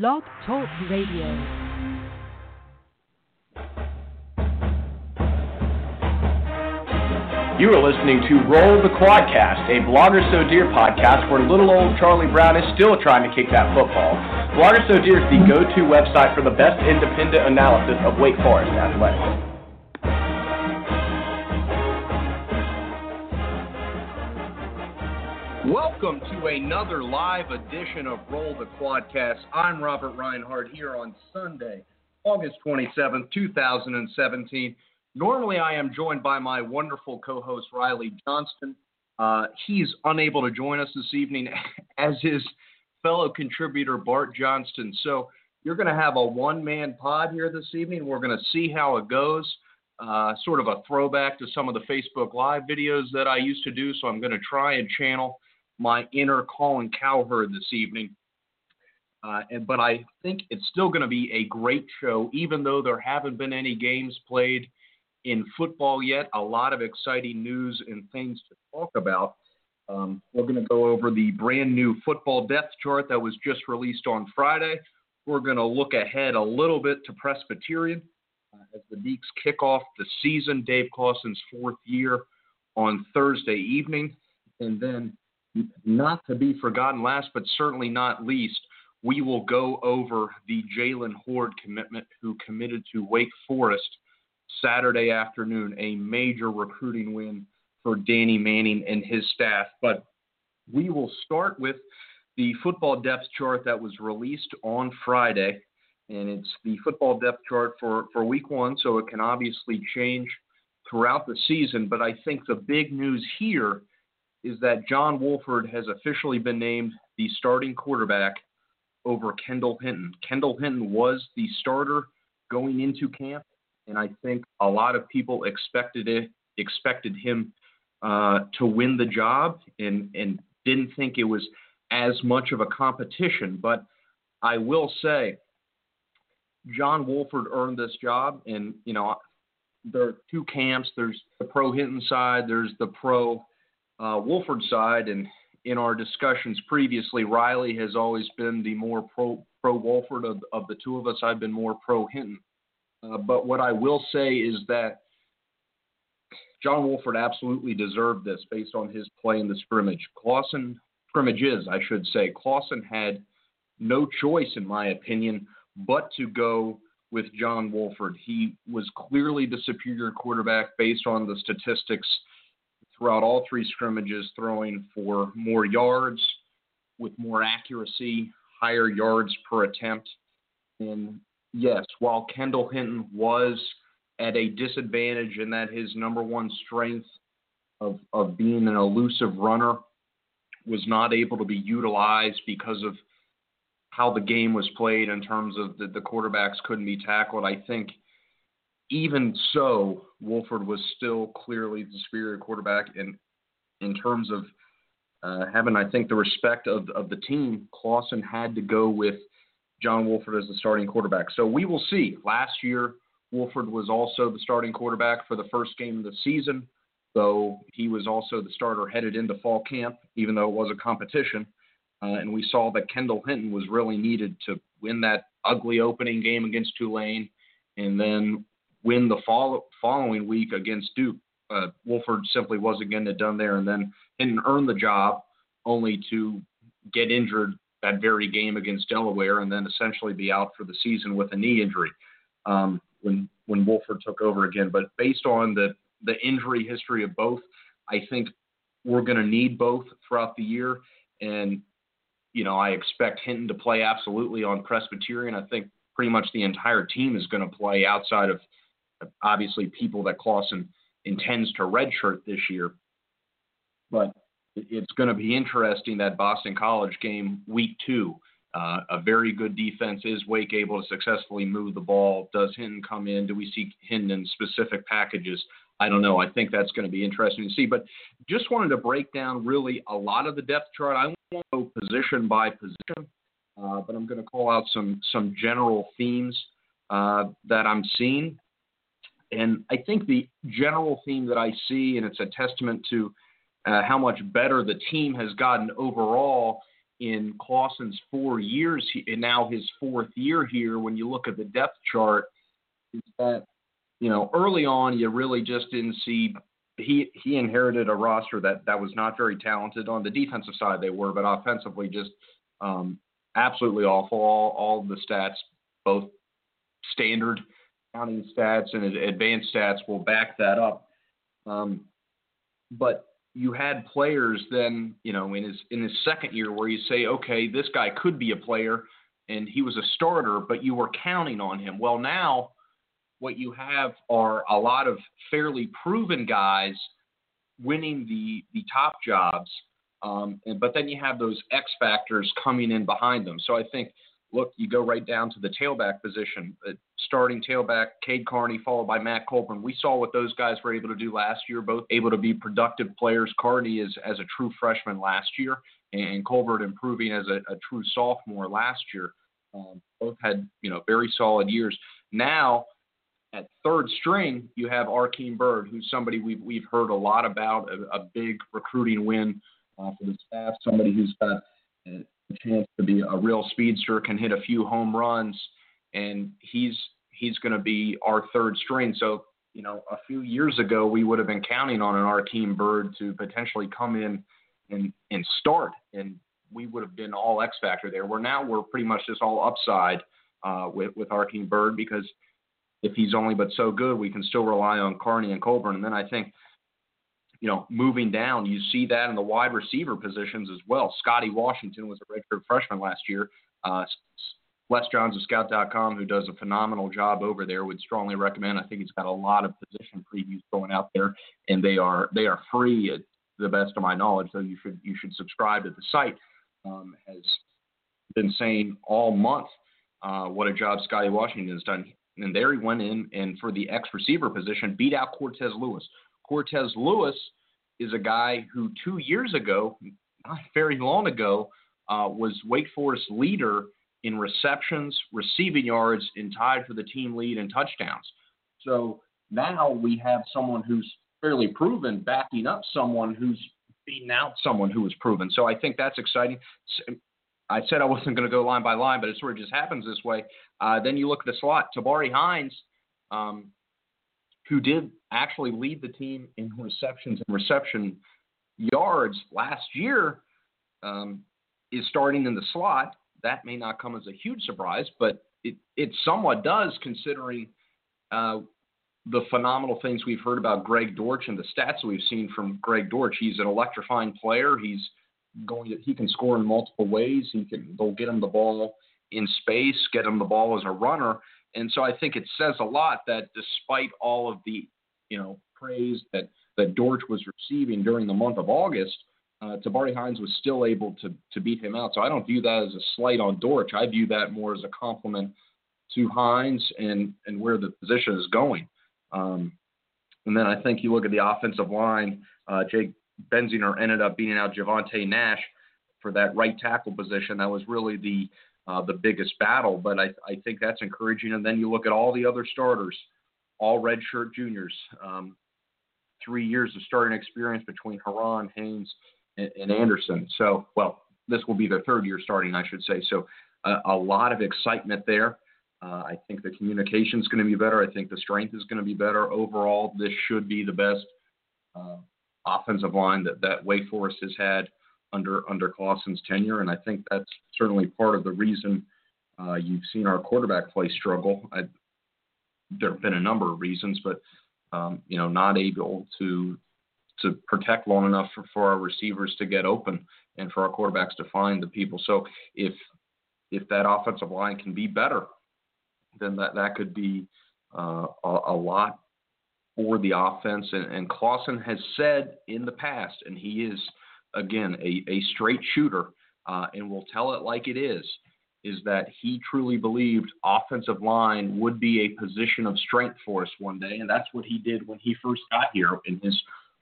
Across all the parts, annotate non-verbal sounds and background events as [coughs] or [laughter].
Blog Talk Radio. You are listening to Roll the Quadcast, a Blogger So Dear podcast where little old Charlie Brown is still trying to kick that football. Blogger So Dear is the go-to website for the best independent analysis of Wake Forest athletics. Welcome to another live edition of Roll the Quadcast. I'm Robert Reinhardt here on Sunday, August 27th, 2017. Normally, I am joined by my wonderful co host, Riley Johnston. Uh, he's unable to join us this evening, [laughs] as is fellow contributor, Bart Johnston. So, you're going to have a one man pod here this evening. We're going to see how it goes. Uh, sort of a throwback to some of the Facebook Live videos that I used to do. So, I'm going to try and channel my inner Colin Cowherd this evening. Uh, and, but I think it's still going to be a great show, even though there haven't been any games played in football yet. A lot of exciting news and things to talk about. Um, we're going to go over the brand new football depth chart that was just released on Friday. We're going to look ahead a little bit to Presbyterian uh, as the Deacs kick off the season, Dave Clawson's fourth year on Thursday evening. And then not to be forgotten last, but certainly not least, we will go over the Jaylen Hoard commitment who committed to Wake Forest Saturday afternoon, a major recruiting win for Danny Manning and his staff. But we will start with the football depth chart that was released on Friday. And it's the football depth chart for, for week one, so it can obviously change throughout the season. But I think the big news here is that John Wolford has officially been named the starting quarterback over Kendall Hinton. Kendall Hinton was the starter going into camp, and I think a lot of people expected it expected him uh, to win the job, and and didn't think it was as much of a competition. But I will say, John Wolford earned this job, and you know there are two camps. There's the pro Hinton side. There's the pro uh, Wolford side, and in our discussions previously, Riley has always been the more pro pro Wolford of, of the two of us. I've been more pro Hinton. Uh, but what I will say is that John Wolford absolutely deserved this based on his play in the scrimmage. Clawson scrimmages, I should say. Clawson had no choice, in my opinion, but to go with John Wolford. He was clearly the superior quarterback based on the statistics throughout all three scrimmages, throwing for more yards with more accuracy, higher yards per attempt. And yes, while Kendall Hinton was at a disadvantage in that his number one strength of, of being an elusive runner was not able to be utilized because of how the game was played in terms of the, the quarterbacks couldn't be tackled. I think even so, Wolford was still clearly the superior quarterback in in terms of uh, having, I think, the respect of of the team. Clawson had to go with John Wolford as the starting quarterback. So we will see. Last year, Wolford was also the starting quarterback for the first game of the season, though he was also the starter headed into fall camp, even though it was a competition. Uh, and we saw that Kendall Hinton was really needed to win that ugly opening game against Tulane and then win the follow, following week against Duke. Uh, Wolford simply wasn't getting it done there, and then didn't earn the job, only to get injured that very game against Delaware, and then essentially be out for the season with a knee injury um, when when Wolford took over again. But based on the the injury history of both, I think we're going to need both throughout the year, and you know I expect Hinton to play absolutely on Presbyterian. I think pretty much the entire team is going to play outside of obviously people that Clawson intends to redshirt this year. But it's going to be interesting that Boston College game week two uh, a very good defense. Is Wake able to successfully move the ball? Does Hinton come in? Do we see Hinton in specific packages? I don't know. I think that's going to be interesting to see. But just wanted to break down really a lot of the depth chart. I won't go position by position, uh, but I'm going to call out some some general themes uh, that I'm seeing. And I think the general theme that I see, and it's a testament to uh, how much better the team has gotten overall in Clawson's four years, and now his fourth year here. When you look at the depth chart, is that you know early on you really just didn't see. He he inherited a roster that that was not very talented on the defensive side. They were, but offensively just um, absolutely awful. All all the stats, both standard counting stats and advanced stats, will back that up. Um, but you had players then, you know, in his in his second year where you say, okay, this guy could be a player, and he was a starter, but you were counting on him. Well, now what you have are a lot of fairly proven guys winning the the top jobs, um, and, but then you have those X factors coming in behind them. So I think look, you go right down to the tailback position. Uh, starting tailback, Cade Carney, followed by Matt Colburn. We saw what those guys were able to do last year, both able to be productive players. Carney is as a true freshman last year, and Colburn improving as a, a true sophomore last year. Um, both had you know very solid years. Now at third string, you have Arkeem Byrd, who's somebody we've we've heard a lot about, a, a big recruiting win uh, for the staff. Somebody who's got uh, chance to be a real speedster, can hit a few home runs, and he's he's going to be our third string. So you know, a few years ago we would have been counting on an Arkeem Byrd to potentially come in and and start, and we would have been all X factor there. Where now we're pretty much just all upside uh, with with Arkeem Byrd because if he's only but so good, we can still rely on Carney and Colburn. And then I think you know, moving down. You see that in the wide receiver positions as well. Scotty Washington was a redshirt freshman last year. Uh, Les Johns of Scout.com, who does a phenomenal job over there, would strongly recommend. I think he's got a lot of position previews going out there, and they are they are free, at the best of my knowledge. So you should you should subscribe to the site. Um, has been saying all month uh, what a job Scotty Washington has done, and there he went in and for the X receiver position beat out Cortez Lewis, Cortez Lewis is a guy who two years ago, not very long ago, uh, was Wake Forest leader in receptions, receiving yards, and tied for the team lead in touchdowns. So now we have someone who's fairly proven backing up someone who's beating out someone who was proven. So I think that's exciting. I said I wasn't going to go line by line, but it sort of just happens this way. Uh, then you look at the slot. Tabari Hines, um, who did actually lead the team in receptions and reception yards last year, um, is starting in the slot. That may not come as a huge surprise, but it, it somewhat does considering uh, the phenomenal things we've heard about Greg Dortch and the stats we've seen from Greg Dortch. He's an electrifying player. He's going to, he can score in multiple ways. He can they'll get him the ball in space, get him the ball as a runner, and so I think it says a lot that despite all of the, you know, praise that, that Dortch was receiving during the month of August, uh, Tabari Hines was still able to, to beat him out. So I don't view that as a slight on Dortch. I view that more as a compliment to Hines and, and where the position is going. Um, and then I think you look at the offensive line, uh, Jake Benzinger ended up beating out Javonte Nash for that right tackle position. That was really the uh, the biggest battle. But I, I think that's encouraging. And then you look at all the other starters, all redshirt juniors, um, three years of starting experience between Herron, Haynes, and, and, Anderson. So, well, this will be their third year starting, I should say. So, uh, a lot of excitement there. Uh, I think the communication is going to be better. I think the strength is going to be better. Overall, this should be the best uh, offensive line that, that Wake Forest has had under under Clawson's tenure, and I think that's certainly part of the reason uh, you've seen our quarterback play struggle. I, there have been a number of reasons, but um, you know, not able to to protect long enough for, for our receivers to get open and for our quarterbacks to find the people. So if if that offensive line can be better, then that that could be uh, a, a lot for the offense. And, and Clawson has said in the past, and he is again, a, a straight shooter, uh, and will tell it like it is. is that he truly believed offensive line would be a position of strength for us one day, and that's what he did when he first got here in his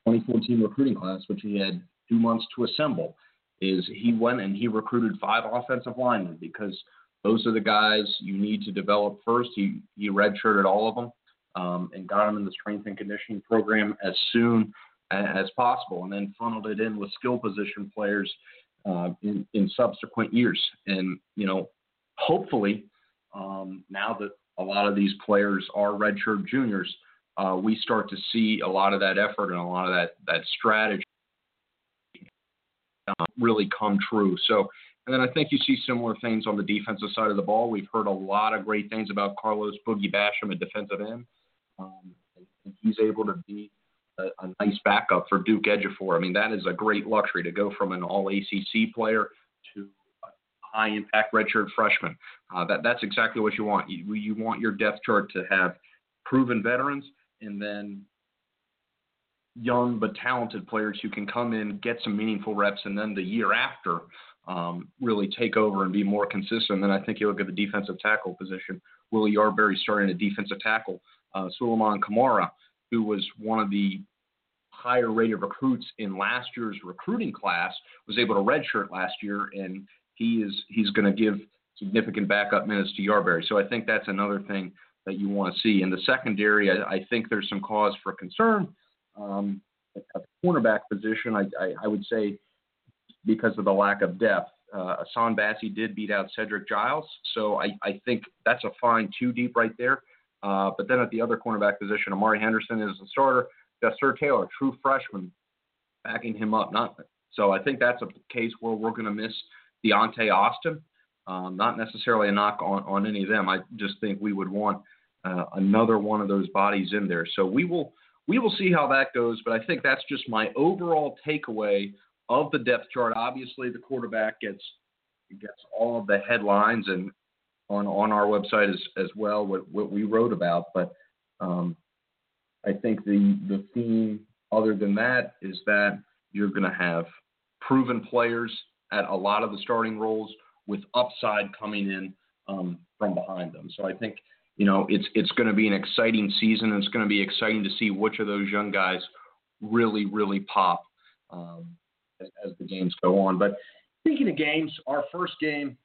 2014 recruiting class, which he had two months to assemble. Is he went and he recruited five offensive linemen because those are the guys you need to develop first. He he redshirted all of them um, and got them in the strength and conditioning program as soon as possible, and then funneled it in with skill position players uh, in, in subsequent years. And, you know, hopefully, um, now that a lot of these players are redshirt juniors, uh, we start to see a lot of that effort and a lot of that, that strategy uh, really come true. So, and then I think you see similar things on the defensive side of the ball. We've heard a lot of great things about Carlos Boogie Basham, a defensive end. Um, he's able to be a, a nice backup for Duke Ejiofor. I mean, that is a great luxury to go from an All ACC player to a high impact redshirt freshman. Uh, that that's exactly what you want. You you want your depth chart to have proven veterans and then young but talented players who can come in, get some meaningful reps, and then the year after um, really take over and be more consistent. And then I think you look at the defensive tackle position. Willie Yarbrough starting a defensive tackle. Uh, Suleiman Kamara, who was one of the higher rated recruits in last year's recruiting class, was able to redshirt last year, and he is he's going to give significant backup minutes to Yarbrough. So I think that's another thing that you want to see. In the secondary, I, I think there's some cause for concern. Um, at the cornerback position, I, I, I, would say because of the lack of depth. Uh, Essang Bassey did beat out Cedric Giles, so I, I think that's a fine two deep right there. Uh, but then at the other cornerback position, Amari Henderson is the starter. Sir Taylor, a true freshman, backing him up. Not so. I think that's a case where we're going to miss Deontay Austin. Um, not necessarily a knock on, on any of them. I just think we would want uh, another one of those bodies in there. So we will we will see how that goes. But I think that's just my overall takeaway of the depth chart. Obviously, the quarterback gets gets all of the headlines and on on our website as as well what what we wrote about. But um, I think the the theme other than that is that you're going to have proven players at a lot of the starting roles with upside coming in um, from behind them. So I think you know it's it's going to be an exciting season. It's going to be exciting to see which of those young guys really really pop um, as, as the games go on. But speaking of games, our first game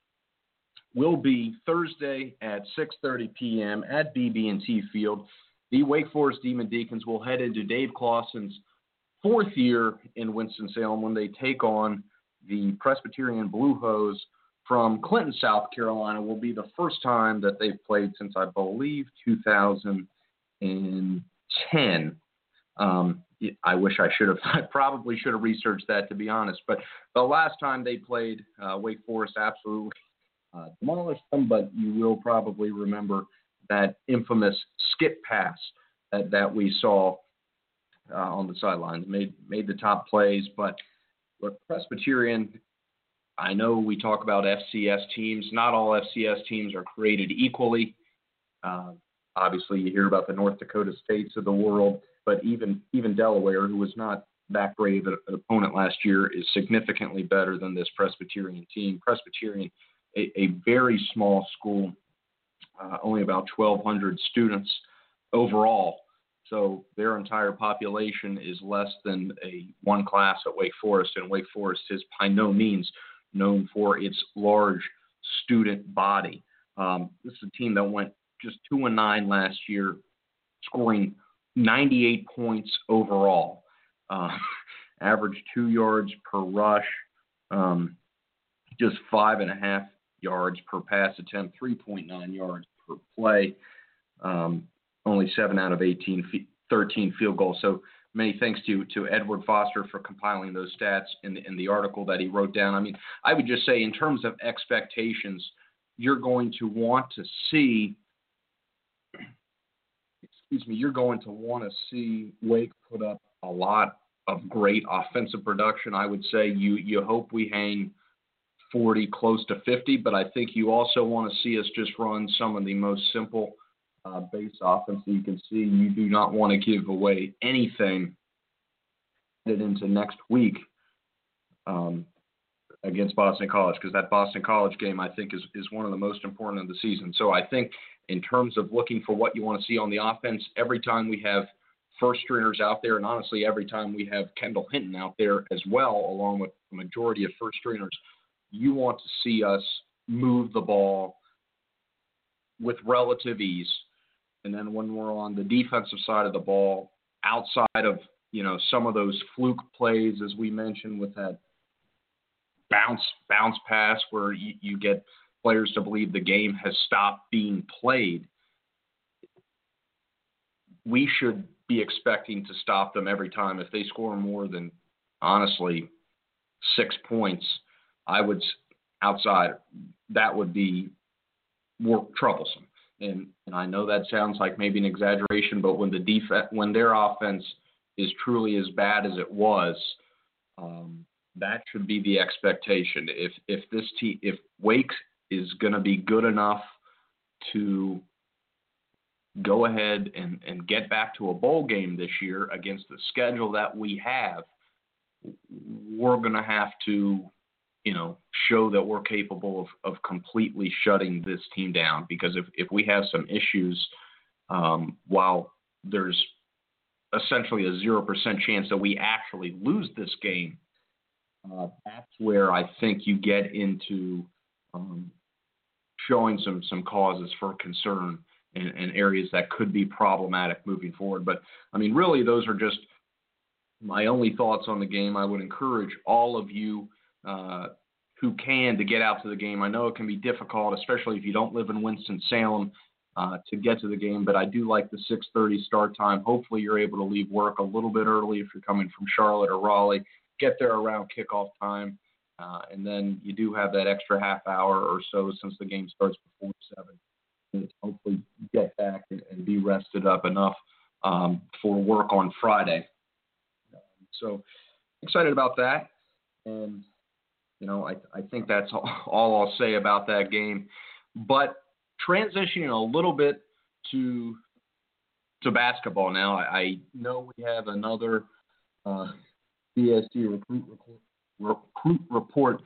will be Thursday at 6:30 p.m. at BB&T Field the Wake Forest Demon Deacons will head into Dave Clawson's fourth year in Winston-Salem when they take on the Presbyterian Blue Hose from Clinton, South Carolina. Will be the first time that they've played since I believe 2010. Um, I wish I should have. [laughs] I probably should have researched that to be honest. But the last time they played, uh, Wake Forest absolutely uh, demolished them. But you will probably remember that infamous skip pass that, that we saw uh, on the sidelines. Made made the top plays, but look, Presbyterian. I know we talk about FCS teams. Not all FCS teams are created equally. Uh, obviously, you hear about the North Dakota states of the world, but even even Delaware, who was not that great of an opponent last year, is significantly better than this Presbyterian team. Presbyterian, a, a very small school uh, only about 1,200 students overall. So their entire population is less than a one class at Wake Forest, and Wake Forest is by no means known for its large student body. Um, this is a team that went just two and nine last year, scoring 98 points overall. Uh, [laughs] average two yards per rush, um, just five and a half yards per pass attempt, 3.9 yards per play, um, only seven out of 18, 13 field goals. So many thanks to to Edward Foster for compiling those stats in the, in the article that he wrote down. I mean, I would just say in terms of expectations, you're going to want to see. Excuse me, you're going to want to see Wake put up a lot of great offensive production. I would say you you hope we hang 40, close to 50, but I think you also want to see us just run some of the most simple uh, base offense that you can see. You do not want to give away anything into next week. Um, against Boston College because that Boston College game I think is is one of the most important of the season. So I think in terms of looking for what you want to see on the offense, every time we have first stringers out there, and honestly every time we have Kendall Hinton out there as well, along with the majority of first stringers, you want to see us move the ball with relative ease. And then when we're on the defensive side of the ball, outside of you know some of those fluke plays, as we mentioned with that bounce bounce pass where you, you get players to believe the game has stopped being played. We should be expecting to stop them every time. If they score more than honestly six points, I would outside that would be more troublesome. And and I know that sounds like maybe an exaggeration, but when the defense when their offense is truly as bad as it was, um, that should be the expectation. If if this team if Wake is going to be good enough to go ahead and, and get back to a bowl game this year against the schedule that we have, we're going to have to, you know, show that we're capable of, of completely shutting this team down. Because if, if we have some issues, um, while there's essentially a 0% chance that we actually lose this game, uh, that's where I think you get into um, showing some some causes for concern and, and, areas that could be problematic moving forward. But I mean, really, those are just my only thoughts on the game. I would encourage all of you uh, who can to get out to the game. I know it can be difficult, especially if you don't live in Winston Salem. Uh, to get to the game, but I do like the 6:30 start time. Hopefully, you're able to leave work a little bit early if you're coming from Charlotte or Raleigh get there around kickoff time, uh, and then you do have that extra half hour or so since the game starts before seven. And hopefully, get back and, and be rested up enough um, for work on Friday. So excited about that, and you know I, I think that's all, I'll say about that game. But transitioning a little bit to to basketball now. I, I know we have another uh, BSD Recruit, Recruit Report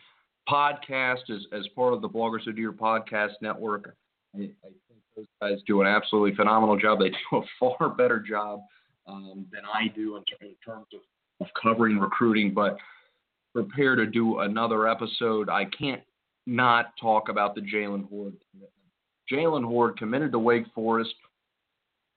podcast as, as part of the Blogger So Dear Podcast Network. I, I, think those guys do an absolutely phenomenal job. They do a far better job um, than I do in, in terms of, of covering recruiting, but prepare to do another episode. I can't not talk about the Jaylen Hoard commitment. Jaylen Hoard committed to Wake Forest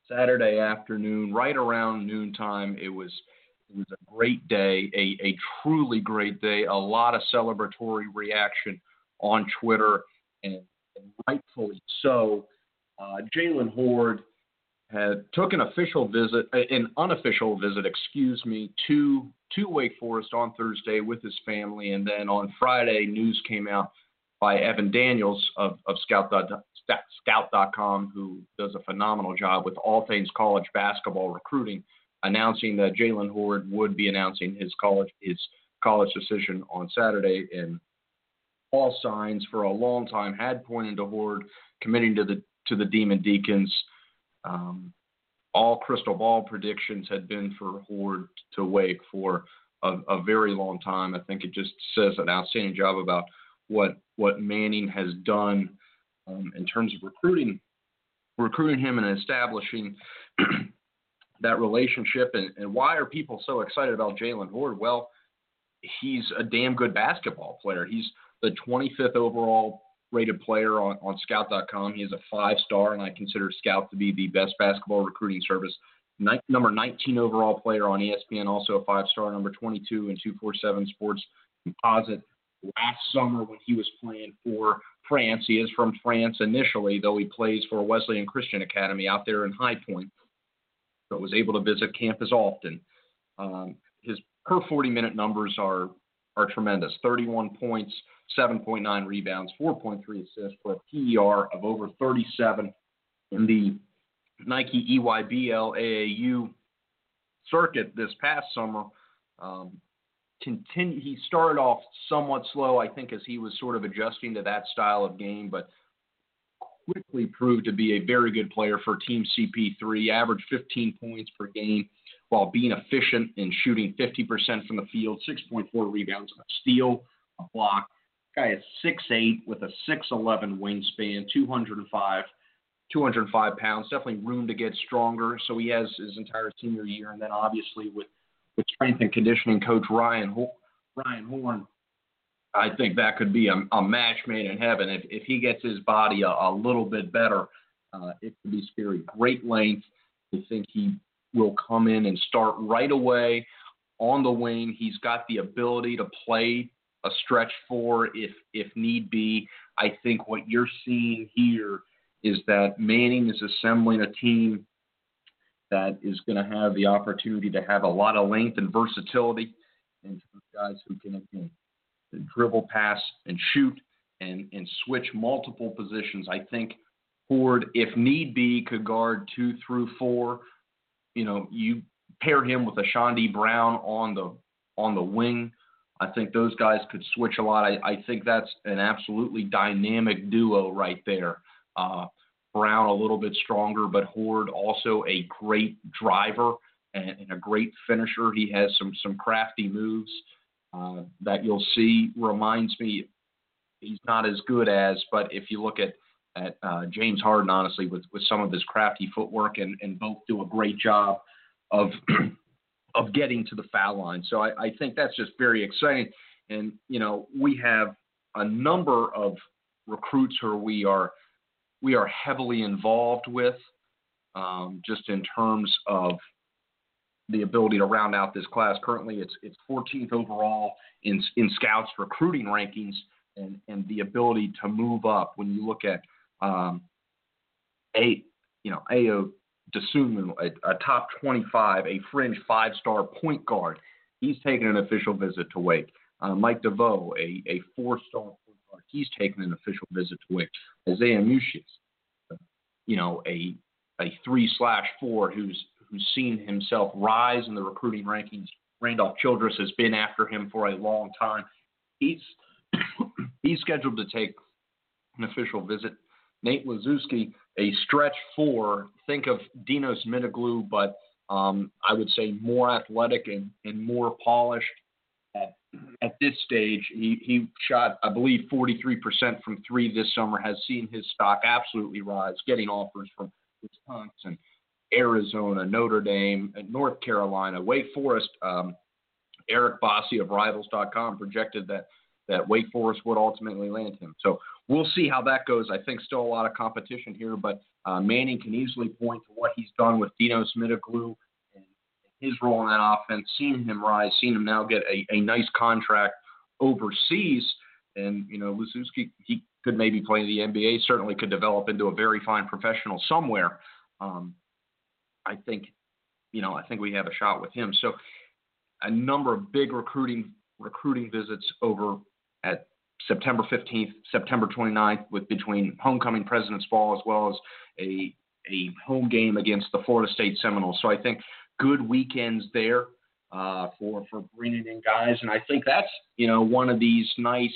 Saturday afternoon, right around noontime. It was – it was a great day, a, a truly great day, a lot of celebratory reaction on Twitter, and, and rightfully so. Uh, Jaylen Hoard had took an official visit, uh, an unofficial visit, excuse me, to to Wake Forest on Thursday with his family, and then on Friday, news came out by Evan Daniels of, of Scout, Scout.com, who does a phenomenal job with all things college basketball recruiting announcing that Jaylen Hoard would be announcing his college his college decision on Saturday, and all signs for a long time had pointed to Hoard committing to the to the Demon Deacons. Um, all crystal ball predictions had been for Hoard to Wake for a, a, very long time. I think it just says an outstanding job about what what Manning has done um, in terms of recruiting recruiting him and establishing [clears throat] that relationship and, and why are people so excited about Jaylen Hoard? Well, he's a damn good basketball player. He's the 25th overall rated player on, on scout.com. He is a five star, and I consider Scout to be the best basketball recruiting service. Number 19 overall player on ESPN, also a five star. Number 22 in 247 Sports Composite. Last summer, when he was playing for France, he is from France initially, though he plays for Wesleyan Christian Academy out there in High Point but was able to visit campus often. Um, his per 40 minute numbers are are tremendous 31 points, 7.9 rebounds, 4.3 assists for a PER of over 37 in the Nike EYBL AAU circuit this past summer. Um, continue, he started off somewhat slow, I think, as he was sort of adjusting to that style of game, but quickly proved to be a very good player for Team CP3, averaged 15 points per game while being efficient in shooting 50% from the field, 6.4 rebounds, a steal, a block. Guy is 6'8 with a 6'11 wingspan, 205, 205 pounds. Definitely room to get stronger. So he has his entire senior year, and then obviously with with strength and conditioning coach Ryan Ryan Horn, I think that could be a, a match made in heaven. If if he gets his body a, a little bit better, uh, it could be scary. Great length. I think he will come in and start right away on the wing. He's got the ability to play a stretch four if if need be. I think what you're seeing here is that Manning is assembling a team that is going to have the opportunity to have a lot of length and versatility, and guys who can dribble, pass, and shoot, and and switch multiple positions. I think Hoard, if need be, could guard two through four. You know, you pair him with a Chaundee Brown on the on the wing. I think those guys could switch a lot. I, I think that's an absolutely dynamic duo right there. Uh, Brown a little bit stronger, but Hoard also a great driver and, and a great finisher. He has some some crafty moves uh, that you'll see. Reminds me, he's not as good as, but if you look at at uh, James Harden, honestly, with with some of his crafty footwork, and and both do a great job of [clears throat] of getting to the foul line. So I, I think that's just very exciting. And you know, we have a number of recruits who we are we are heavily involved with, um, just in terms of the ability to round out this class. Currently, it's it's 14th overall in in scouts recruiting rankings, and and the ability to move up. When you look at um, a you know Ayo Dosunmu, a, a top 25, a fringe five-star point guard. He's taken an official visit to Wake. Uh, Mike DeVoe, a, a four-star point guard. He's taken an official visit to Wake. Isaiah Mucius, you know, a a three slash four who's who's seen himself rise in the recruiting rankings. Randolph Childress has been after him for a long time. He's [coughs] he's scheduled to take an official visit. Nate Laszewski, a stretch four. Think of Dinos Mitoglou, but um, I would say more athletic and, and more polished. At, at this stage, he, he shot, I believe, 43% from three this summer, has seen his stock absolutely rise, getting offers from Wisconsin, Arizona, Notre Dame, North Carolina, Wake Forest. Um, Eric Bossi of Rivals.com projected that that Wake Forest would ultimately land him. So we'll see how that goes. I think still a lot of competition here, but uh, Manning can easily point to what he's done with Dinos Mitoglou and his role in that offense, seeing him rise, seeing him now get a, a nice contract overseas. And, you know, Laszewski, he could maybe play in the NBA, certainly could develop into a very fine professional somewhere. Um, I think, you know, I think we have a shot with him. So a number of big recruiting recruiting visits over at September 15th, September 29th, with between homecoming President's Ball as well as a a home game against the Florida State Seminoles. So I think good weekends there uh, for for bringing in guys, and I think that's you know one of these nice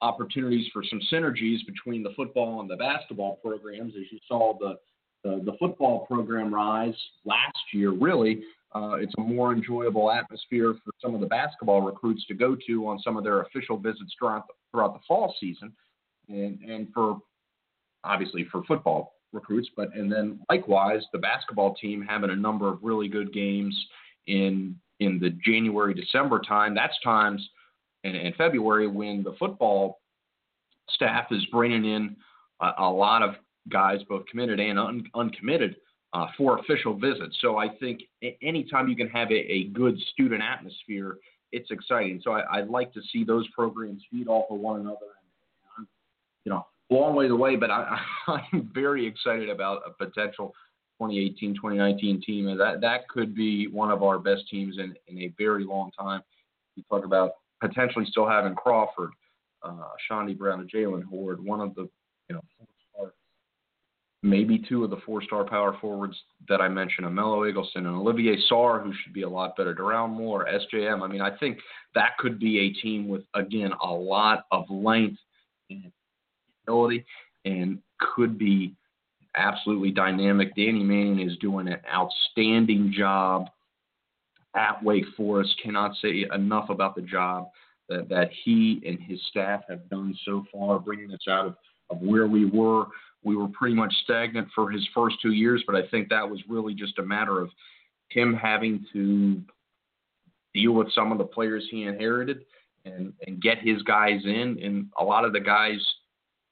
opportunities for some synergies between the football and the basketball programs, as you saw the the, the football program rise last year, really uh, it's a more enjoyable atmosphere for some of the basketball recruits to go to on some of their official visits throughout the, throughout the fall season, and and for obviously for football recruits, but and then likewise the basketball team having a number of really good games in in the January December time. That's times and, in February when the football staff is bringing in a, a lot of guys, both committed and un, uncommitted, uh, for official visits. So I think anytime you can have a, a good student atmosphere, it's exciting. So I, would like to see those programs feed off of one another. And, you know, long ways away, but I, [laughs] I'm very excited about a potential 2018, 2019 team. That that could be one of our best teams in, in a very long time. You talk about potentially still having Crawford, uh, Chaundee Brown, and Jaylen Hoard, one of the you know maybe two of the four-star power forwards that I mentioned, Amelo Eggleston and Olivier Sarr, who should be a lot better. Daron Moore, SJM. I mean, I think that could be a team with again a lot of length and ability, and could be absolutely dynamic. Danny Manning is doing an outstanding job at Wake Forest. Cannot say enough about the job that, that he and his staff have done so far, bringing us out of, of where we were. We were pretty much stagnant for his first two years, but I think that was really just a matter of him having to deal with some of the players he inherited and, and get his guys in. And a lot of the guys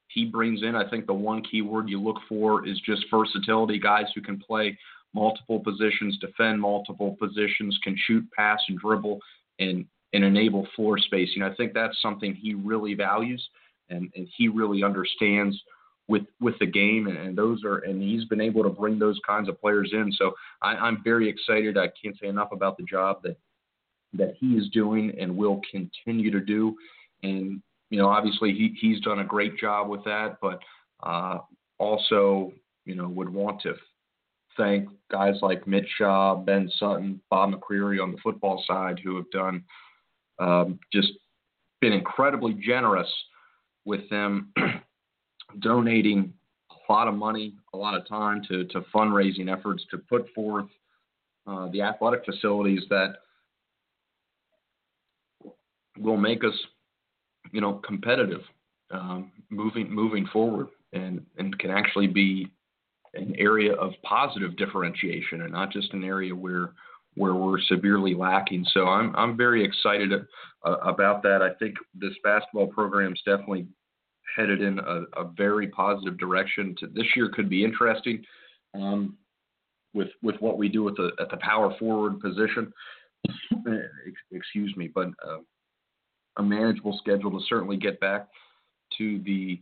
he brings in, I think the one key word you look for is just versatility guys who can play multiple positions, defend multiple positions, can shoot, pass, and dribble, and, and enable floor spacing. I think that's something he really values and, and he really understands with with the game and, those are and he's been able to bring those kinds of players in. So I, i'm very excited. I can't say enough about the job that that he is doing and will continue to do. And you know, obviously he he's done a great job with that, but uh, also you know would want to thank guys like Mitch Shaw, Ben Sutton, Bob McCreary on the football side who have done um, just been incredibly generous with them [clears throat] donating a lot of money, a lot of time to, to fundraising efforts to put forth uh, the athletic facilities that will make us, you know, competitive um, moving moving forward, and and can actually be an area of positive differentiation, and not just an area where where we're severely lacking. So I'm I'm very excited uh, about that. I think this basketball program is definitely headed in a, a very positive direction. To, this year could be interesting um, with with what we do at the at the power forward position. Excuse me, but uh, a manageable schedule to certainly get back to the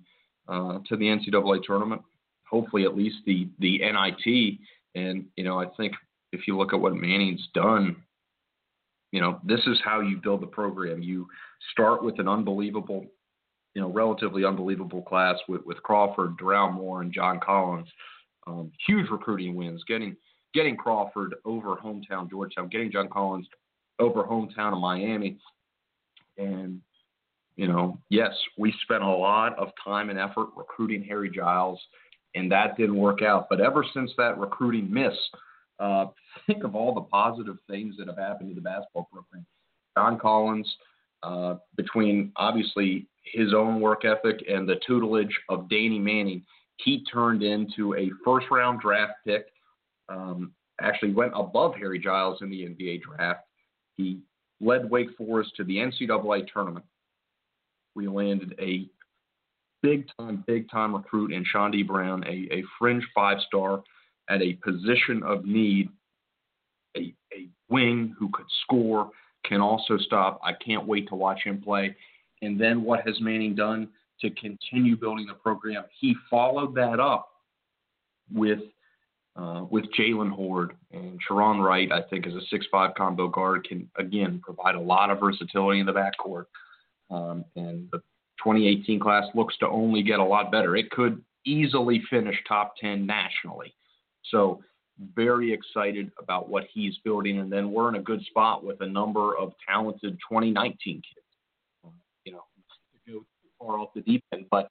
uh, to the NCAA tournament. Hopefully, at least the the NIT. And you know, I think if you look at what Manning's done, you know, this is how you build the program. You start with an unbelievable, you know, relatively unbelievable class with with Crawford, Doral Moore, and John Collins. Um, huge recruiting wins, getting getting Crawford over hometown Georgetown, getting John Collins over hometown of Miami, and, you know, yes, we spent a lot of time and effort recruiting Harry Giles, and that didn't work out. But ever since that recruiting miss, uh, think of all the positive things that have happened to the basketball program. John Collins, uh, between obviously his own work ethic and the tutelage of Danny Manning, he turned into a first round draft pick. Um, actually went above Harry Giles in the NBA draft. He led Wake Forest to the NCAA tournament. We landed a big time, big time recruit in Chaundee Brown, a, a fringe five star at a position of need, a, a wing who could score, can also stop. I can't wait to watch him play. And then what has Manning done to continue building the program? He followed that up with uh, with Jaylen Hoard and Sharone Wright, I think, as a six-five combo guard, can again provide a lot of versatility in the backcourt. Um, and the 2018 class looks to only get a lot better. It could easily finish top 10 nationally. So, very excited about what he's building. And then we're in a good spot with a number of talented 2019 kids. You know, to go far off the deep end, but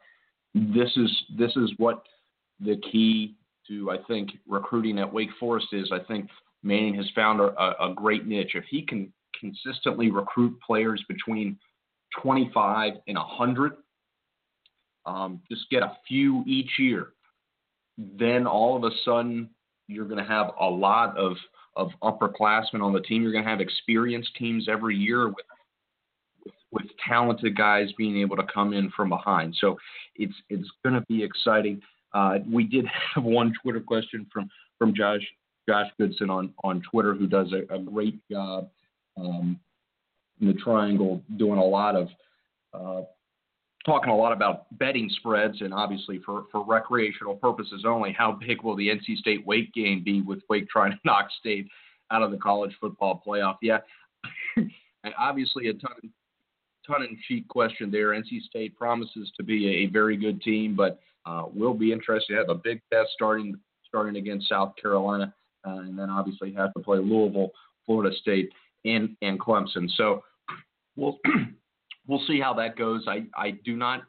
this is this is what the key to I think recruiting at Wake Forest is I think Manning has found a, a great niche. If he can consistently recruit players between 25 and 100, um, just get a few each year, then all of a sudden you're going to have a lot of of upperclassmen on the team. You're going to have experienced teams every year with, with with talented guys being able to come in from behind. So it's it's going to be exciting. Uh, we did [laughs] have one Twitter question from from Josh Josh Goodson on on Twitter, who does a, a great job um, in the Triangle, doing a lot of uh, talking a lot about betting spreads, and obviously for for recreational purposes only. How big will the NC State Wake game be with Wake trying to [laughs] knock State out of the college football playoff? Yeah, [laughs] and obviously a ton ton in cheek question there. NC State promises to be a, very good team, but uh, will be interested. To have a big test starting starting against South Carolina, uh, and then obviously have to play Louisville, Florida State, and and Clemson. So [clears throat] we'll we'll see how that goes. I I do not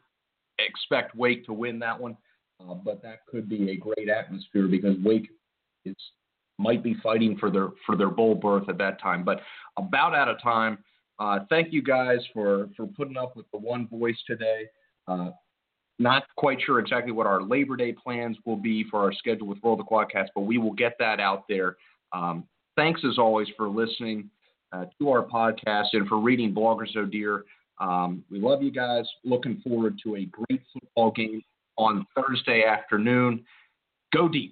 expect Wake to win that one, uh, but that could be a great atmosphere because Wake is might be fighting for their for their bowl berth at that time. But about out of time. Uh, thank you guys for for putting up with the one voice today. Uh, not quite sure exactly what our Labor Day plans will be for our schedule with Roll the Quadcast, but we will get that out there. Um, thanks as always for listening uh, to our podcast and for reading Bloggers Oh Dear. Um, we love you guys. Looking forward to a great football game on Thursday afternoon. Go Deacs.